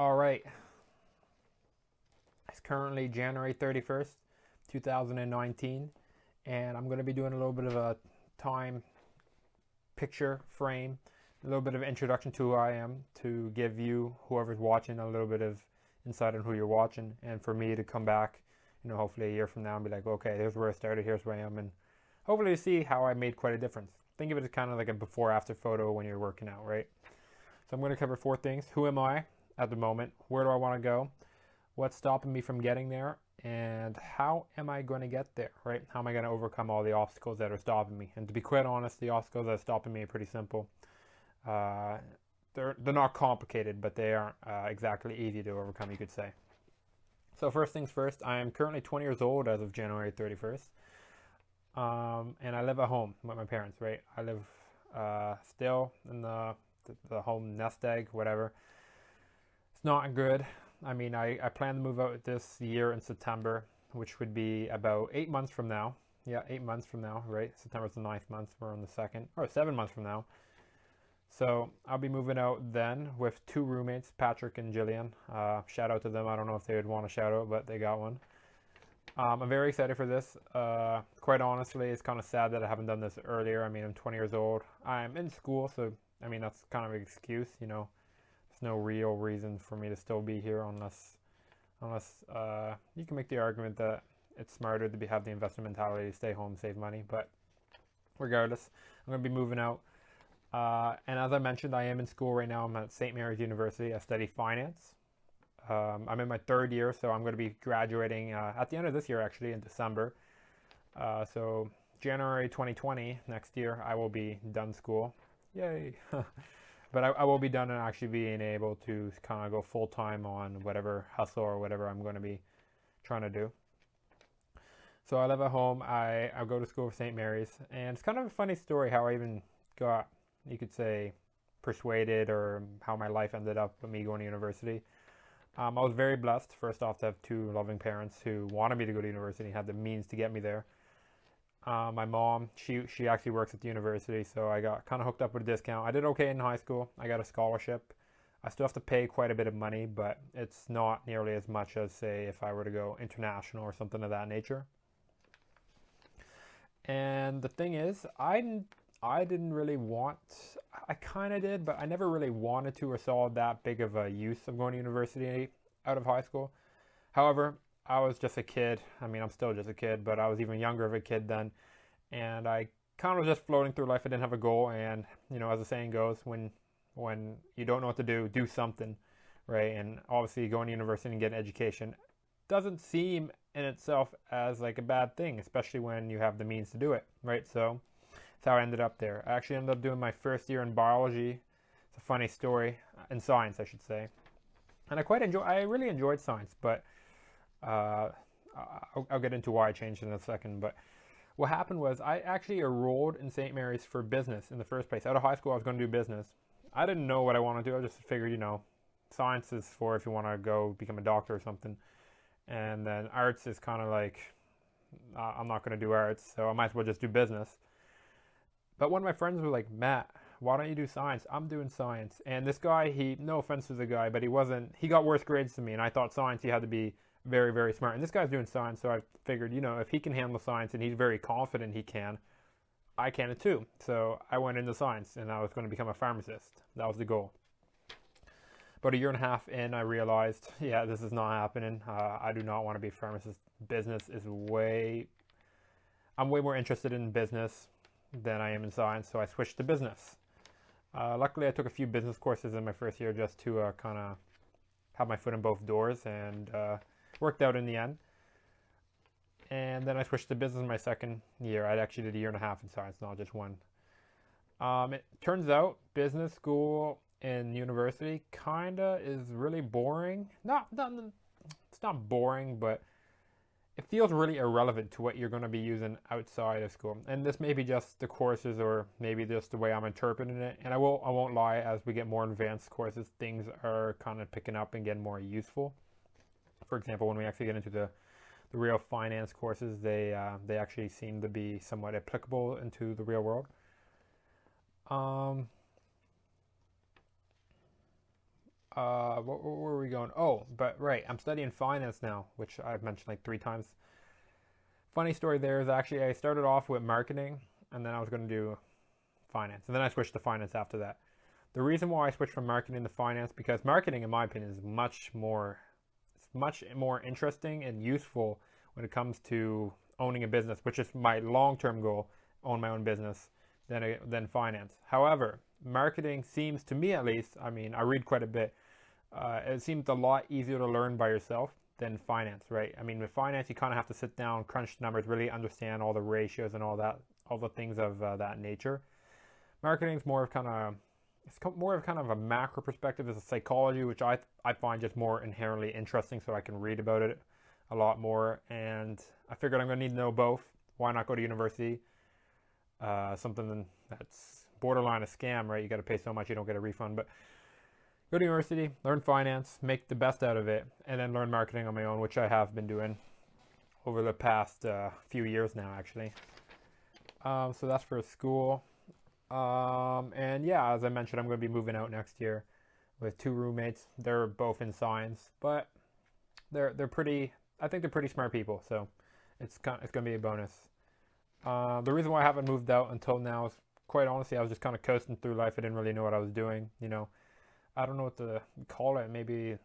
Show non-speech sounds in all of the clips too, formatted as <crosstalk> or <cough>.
All right. It's currently January 31st, 2019, and I'm going to be doing a little bit of a time picture frame, a little bit of introduction to who I am to give you, whoever's watching, a little bit of insight on who you're watching, and for me to come back, you know, hopefully a year from now and be like, okay, here's where I started, here's where I am, and hopefully see how I made quite a difference. Think of it as kind of like a before after photo when you're working out, right? So I'm going to cover four things. Who am I at the moment? Where do I want to go? What's stopping me from getting there? And how am I going to get there, right? How am I going to overcome all the obstacles that are stopping me? And to be quite honest, the obstacles that are stopping me are pretty simple. Uh, they're, they're not complicated, but they aren't uh, exactly easy to overcome, you could say. So first things first, I am currently 20 years old as of January 31st. Um, and I live at home with my parents, right? I live uh, still in the the, the home nest egg, whatever. It's not good. I mean, I, I plan to move out this year in September, which would be about eight months from now. Yeah, eight months from now, right? September's the ninth month. We're on the second, or seven months from now. So I'll be moving out then with two roommates, Patrick and Jillian. Uh, shout out to them. I don't know if they would want a shout out, but they got one. Um, I'm very excited for this. Uh, quite honestly, it's kind of sad that I haven't done this earlier. I mean, I'm 20 years old. I'm in school, so I mean, that's kind of an excuse, you know. No real reason for me to still be here unless, unless uh, you can make the argument that it's smarter to be, have the investment mentality, stay home, save money. But regardless, I'm going to be moving out. Uh, and as I mentioned, I am in school right now. I'm at St. Mary's University. I study finance. Um, I'm in my third year, so I'm going to be graduating uh, at the end of this year, actually, in December. Uh, so January 2020, next year, I will be done school yay. <laughs> but I, I, will be done and actually being able to kind of go full time on whatever hustle or whatever I'm going to be trying to do. So I live at home. I, I go to school for St. Mary's, and it's kind of a funny story how I even got, you could say, persuaded or how my life ended up with me going to university. Um, I was very blessed, first off, to have two loving parents who wanted me to go to university, and had the means to get me there. Uh, my mom, she she actually works at the university, so I got kind of hooked up with a discount. I did okay in high school. I got a scholarship. I still have to pay quite a bit of money, but it's not nearly as much as say if I were to go international or something of that nature. And the thing is, I I didn't really want. I kind of did, but I never really wanted to or saw that big of a use of going to university out of high school. However, I was just a kid. I mean, I'm still just a kid, but I was even younger of a kid then. And I kind of was just floating through life. I didn't have a goal. And, you know, as the saying goes, when when you don't know what to do, do something, right? And obviously going to university and getting education doesn't seem in itself as like a bad thing, especially when you have the means to do it, right? So that's how I ended up there. I actually ended up doing my first year in biology. It's a funny story, in science, I should say. And I quite enjoy, I really enjoyed science, but uh, I'll, I'll, get into why I changed in a second, but what happened was I actually enrolled in St. Mary's for business in the first place. Out of high school, I was going to do business. I didn't know what I wanted to do. I just figured, you know, science is for if you want to go become a doctor or something. And then arts is kind of like, I'm not going to do arts, so I might as well just do business. But one of my friends was like, Matt, why don't you do science? I'm doing science. And this guy, he, no offense to the guy, but he wasn't, he got worse grades than me. And I thought science, you had to be very, very smart. And this guy's doing science, so I figured, you know, if he can handle science and he's very confident he can, I can too. So I went into science and I was going to become a pharmacist. That was the goal. But a year and a half in, I realized, yeah, this is not happening. Uh, I do not want to be a pharmacist. Business is way, I'm way more interested in business than I am in science, so I switched to business. Uh, luckily, I took a few business courses in my first year just to uh, kind of have my foot in both doors and uh, worked out in the end. And then I switched to business in my second year. I actually did a year and a half in science, not just one. Um, it turns out business school and university kinda is really boring. Not, not it's not boring, but it feels really irrelevant to what you're going to be using outside of school. And this may be just the courses or maybe just the way I'm interpreting it. And I will I won't lie, as we get more advanced courses, things are kind of picking up and getting more useful for example, when we actually get into the the real finance courses, they uh, they actually seem to be somewhat applicable into the real world. Um, uh, where were we going? Oh, but right, I'm studying finance now, which I've mentioned like three times. Funny story there is actually I started off with marketing, and then I was going to do finance, and then I switched to finance after that. The reason why I switched from marketing to finance because marketing, in my opinion, is much more, much more interesting and useful when it comes to owning a business, which is my long-term goal, own my own business, than than finance. However, marketing seems to me at least, I mean, I read quite a bit. Uh, it seems a lot easier to learn by yourself than finance, right? I mean, with finance, you kind of have to sit down, crunch numbers, really understand all the ratios and all that, all the things of uh, that nature. Marketing is more of kind of, it's more of kind of a macro perspective. as a psychology, which I I find just more inherently interesting, so I can read about it a lot more. And I figured I'm going to need to know both. Why not go to university? Uh, something that's borderline a scam, right? You got to pay so much you don't get a refund. But go to university, learn finance, make the best out of it, and then learn marketing on my own, which I have been doing over the past uh, few years now, actually. Um, so that's for school. Um, and yeah, as I mentioned, I'm going to be moving out next year with two roommates. They're both in science, but they're they're pretty. I think they're pretty smart people, so it's kind it's going to be a bonus. Uh, the reason why I haven't moved out until now is quite honestly, I was just kind of coasting through life. I didn't really know what I was doing. You know, I don't know what to call it. Maybe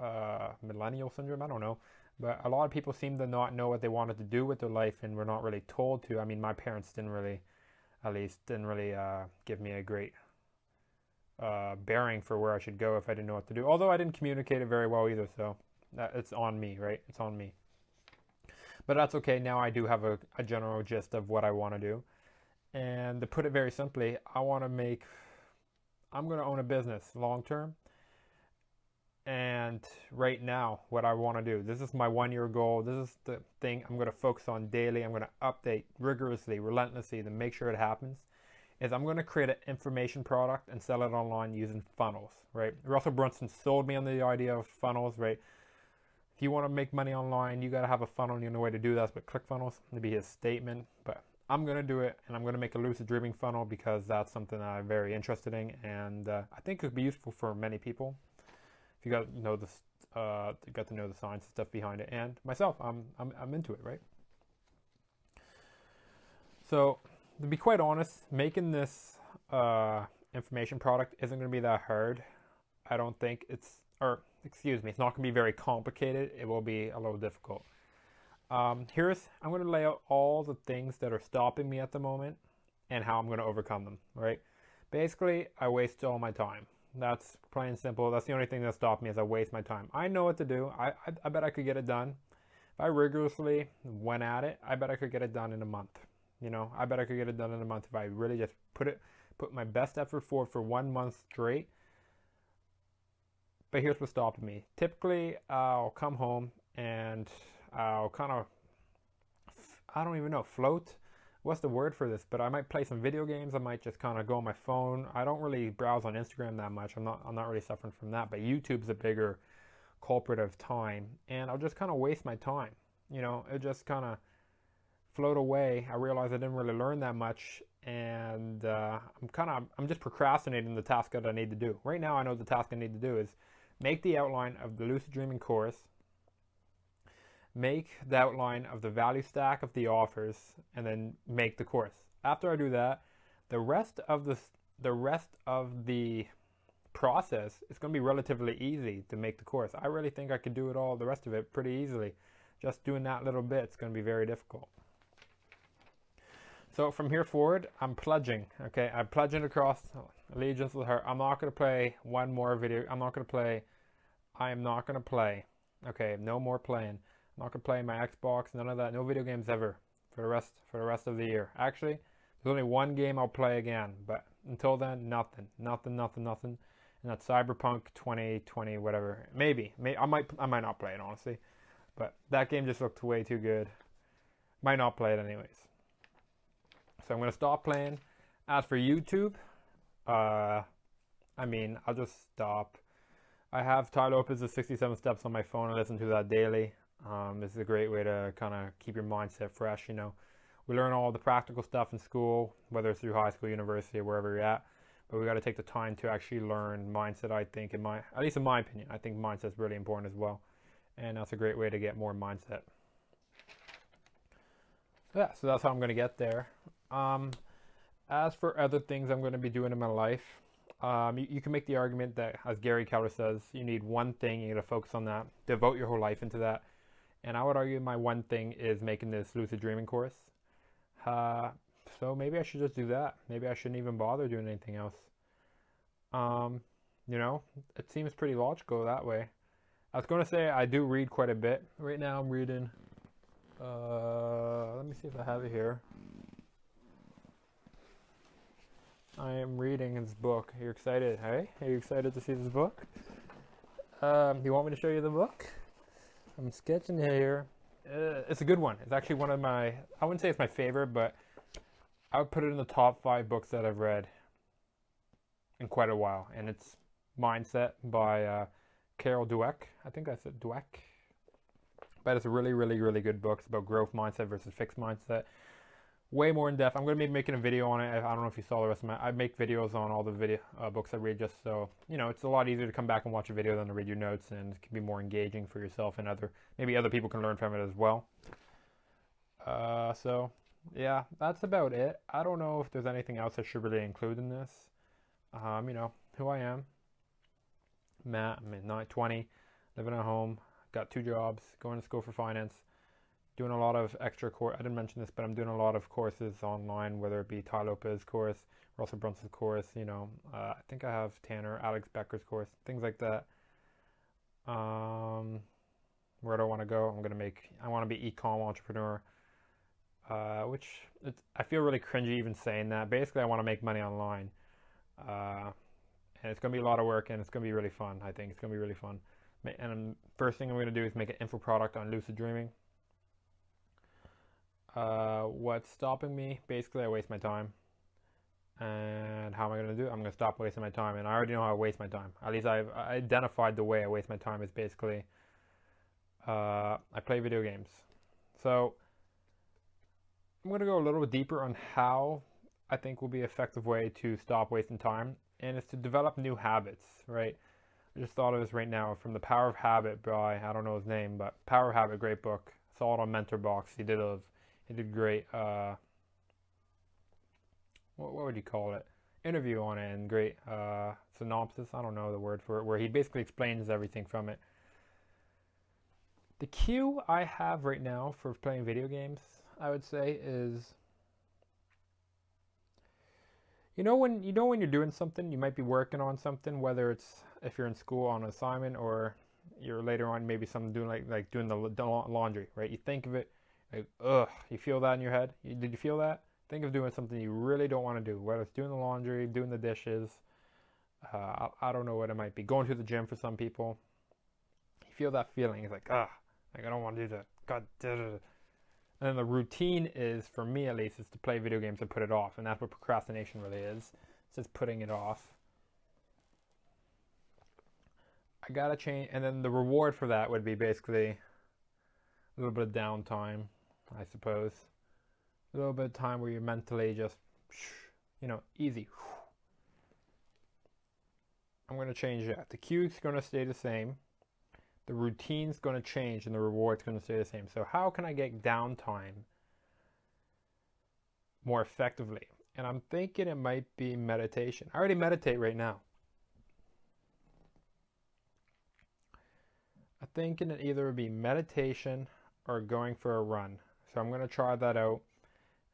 uh, millennial syndrome. I don't know. But a lot of people seem to not know what they wanted to do with their life and were not really told to. I mean, my parents didn't really, at least, didn't really uh, give me a great uh, bearing for where I should go if I didn't know what to do. Although I didn't communicate it very well either, so that, it's on me, right? It's on me. But that's okay. Now I do have a, a general gist of what I want to do. And to put it very simply, I want to make, I'm going to own a business long term. And right now, what I want to do, this is my one year goal. This is the thing I'm going to focus on daily. I'm going to update rigorously, relentlessly to make sure it happens. Is I'm going to create an information product and sell it online using funnels, right? Russell Brunson sold me on the idea of funnels, right? If you want to make money online, you got to have a funnel. The only way to do that with ClickFunnels. To be his statement. But I'm going to do it and I'm going to make a lucid dreaming funnel because that's something that I'm very interested in and uh, I think could be useful for many people. If you got to know this, uh, got to know the science and stuff behind it and myself, I'm, I'm, I'm into it, right? So to be quite honest, making this uh, information product isn't going to be that hard. I don't think it's, or excuse me, it's not going to be very complicated. It will be a little difficult. Um, here's, I'm going to lay out all the things that are stopping me at the moment and how I'm going to overcome them, right? Basically, I waste all my time. That's plain and simple. That's the only thing that stopped me is I waste my time. I know what to do. I, I, I bet I could get it done. If I rigorously went at it, I bet I could get it done in a month. You know, I bet I could get it done in a month if I really just put it, put my best effort forward for one month straight. But here's what stopped me. Typically, I'll come home and I'll kind of, I don't even know, float. What's the word for this? But I might play some video games. I might just kind of go on my phone. I don't really browse on Instagram that much. I'm not, I'm not really suffering from that. But YouTube's a bigger culprit of time, and I'll just kind of waste my time. You know, it just kind of float away. I realized I didn't really learn that much, and uh, I'm kind of, I'm just procrastinating the task that I need to do. Right now, I know the task I need to do is make the outline of the lucid dreaming course make the outline of the value stack of the offers, and then make the course. After I do that, the rest of the the rest of the process is going to be relatively easy to make the course. I really think I could do it all, the rest of it, pretty easily. Just doing that little bit is going to be very difficult. So from here forward, I'm pledging. Okay, I'm pledging across allegiance with her. I'm not going to play one more video. I'm not going to play. I am not going to play. Okay, no more playing. Not gonna play my Xbox, none of that. No video games ever for the rest for the rest of the year. Actually, there's only one game I'll play again, but until then, nothing, nothing, nothing, nothing. And that's Cyberpunk 2020, whatever. Maybe, may I might, I might not play it honestly, but that game just looked way too good. Might not play it anyways. So I'm gonna stop playing. As for YouTube, uh, I mean, I'll just stop. I have Tai Lopez's 67 Steps on my phone. I listen to that daily. Um, this is a great way to kind of keep your mindset fresh. You know, we learn all the practical stuff in school, whether it's through high school, university, or wherever you're at. but we got to take the time to actually learn mindset. I think, in my at least in my opinion, I think mindset's really important as well, and that's a great way to get more mindset. Yeah, so that's how I'm going to get there. Um, as for other things I'm going to be doing in my life, um, you, you, can make the argument that, as Gary Keller says, you need one thing, you got to focus on that, devote your whole life into that. And I would argue my one thing is making this lucid dreaming course. Uh, so maybe I should just do that. Maybe I shouldn't even bother doing anything else. Um, you know, it seems pretty logical that way. I was going to say I do read quite a bit. Right now I'm reading, uh, let me see if I have it here. I am reading his book. You're excited? Hey, are you excited to see this book? Um, you want me to show you the book? I'm sketching here. Uh, it's a good one. It's actually one of my, I wouldn't say it's my favorite, but I would put it in the top five books that I've read in quite a while. And it's Mindset by uh, Carol Dweck. I think I said Dweck. But it's a really, really, really good book. It's about growth mindset versus fixed mindset. Way more in depth. I'm going to be making a video on it. I don't know if you saw the rest of my. I make videos on all the video uh, books I read, just so you know. It's a lot easier to come back and watch a video than to read your notes, and it can be more engaging for yourself and other. Maybe other people can learn from it as well. Uh, so yeah, that's about it. I don't know if there's anything else I should really include in this. Um, you know, who I am. Matt, I'm in 20, living at home, got two jobs, going to school for finance, doing a lot of extra course. I didn't mention this, but I'm doing a lot of courses online, whether it be Tai Lopez course, Russell Brunson's course, you know, uh, I think I have Tanner, Alex Becker's course, things like that. Um, where do I want to go? I'm going to make, I want to be e-com entrepreneur uh, which I feel really cringy even saying that. Basically, I want to make money online, uh, and it's gonna be a lot of work, and it's gonna be really fun. I think it's gonna be really fun. And first thing I'm gonna do is make an info product on lucid dreaming. Uh, what's stopping me? Basically, I waste my time. And how am I going to do it? I'm going to stop wasting my time. And I already know how I waste my time. At least I've identified the way I waste my time is basically uh, I play video games. So I'm going to go a little bit deeper on how I think will be an effective way to stop wasting time, and it's to develop new habits, right? I just thought of this right now from The Power of Habit by, I don't know his name, but Power of Habit, great book. Saw it on Mentor Box. He did a, he did great, uh, what, what would you call it? Interview on it and great uh, synopsis. I don't know the word for it, where he basically explains everything from it. The cue I have right now for playing video games I would say is you know when you know when you're doing something, you might be working on something, whether it's if you're in school on an assignment or you're later on maybe something doing like like doing the laundry, right? You think of it like ugh, you feel that in your head. Did you feel that? Think of doing something you really don't want to do, whether it's doing the laundry, doing the dishes. Uh, I, I, don't know what it might be. Going to the gym for some people. You feel that feeling. It's like ah, like I don't want to do that. God. And then the routine is, for me at least, is to play video games and put it off. And that's what procrastination really is. It's just putting it off. I gotta change. And then the reward for that would be basically a little bit of downtime, I suppose. A little bit of time where you're mentally just, you know, easy. I'm going to change that. The cue is going to stay the same the routine's going to change and the reward's going to stay the same. So, how can I get downtime more effectively? And I'm thinking it might be meditation. I already meditate right now. I'm thinking it either would be meditation or going for a run. So, I'm going to try that out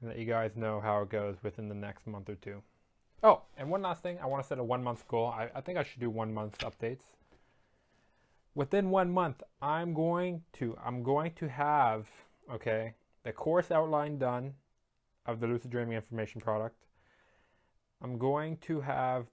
and let you guys know how it goes within the next month or two. Oh, and one last thing, I want to set a one month goal. I, I think I should do one month updates within one month, I'm going to I'm going to have okay the course outline done of the lucid dreaming information product. I'm going to have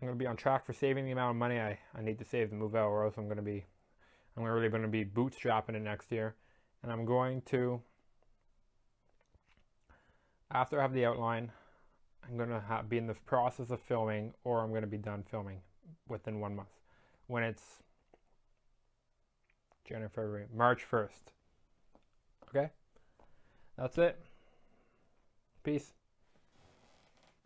I'm going to be on track for saving the amount of money I, I need to save to move out, or else I'm going to be I'm really going to be bootstrapping it next year, and I'm going to after I have the outline, I'm going to be in the process of filming, or I'm going to be done filming within one month. When it's January, February, March 1st. Okay? That's it. Peace.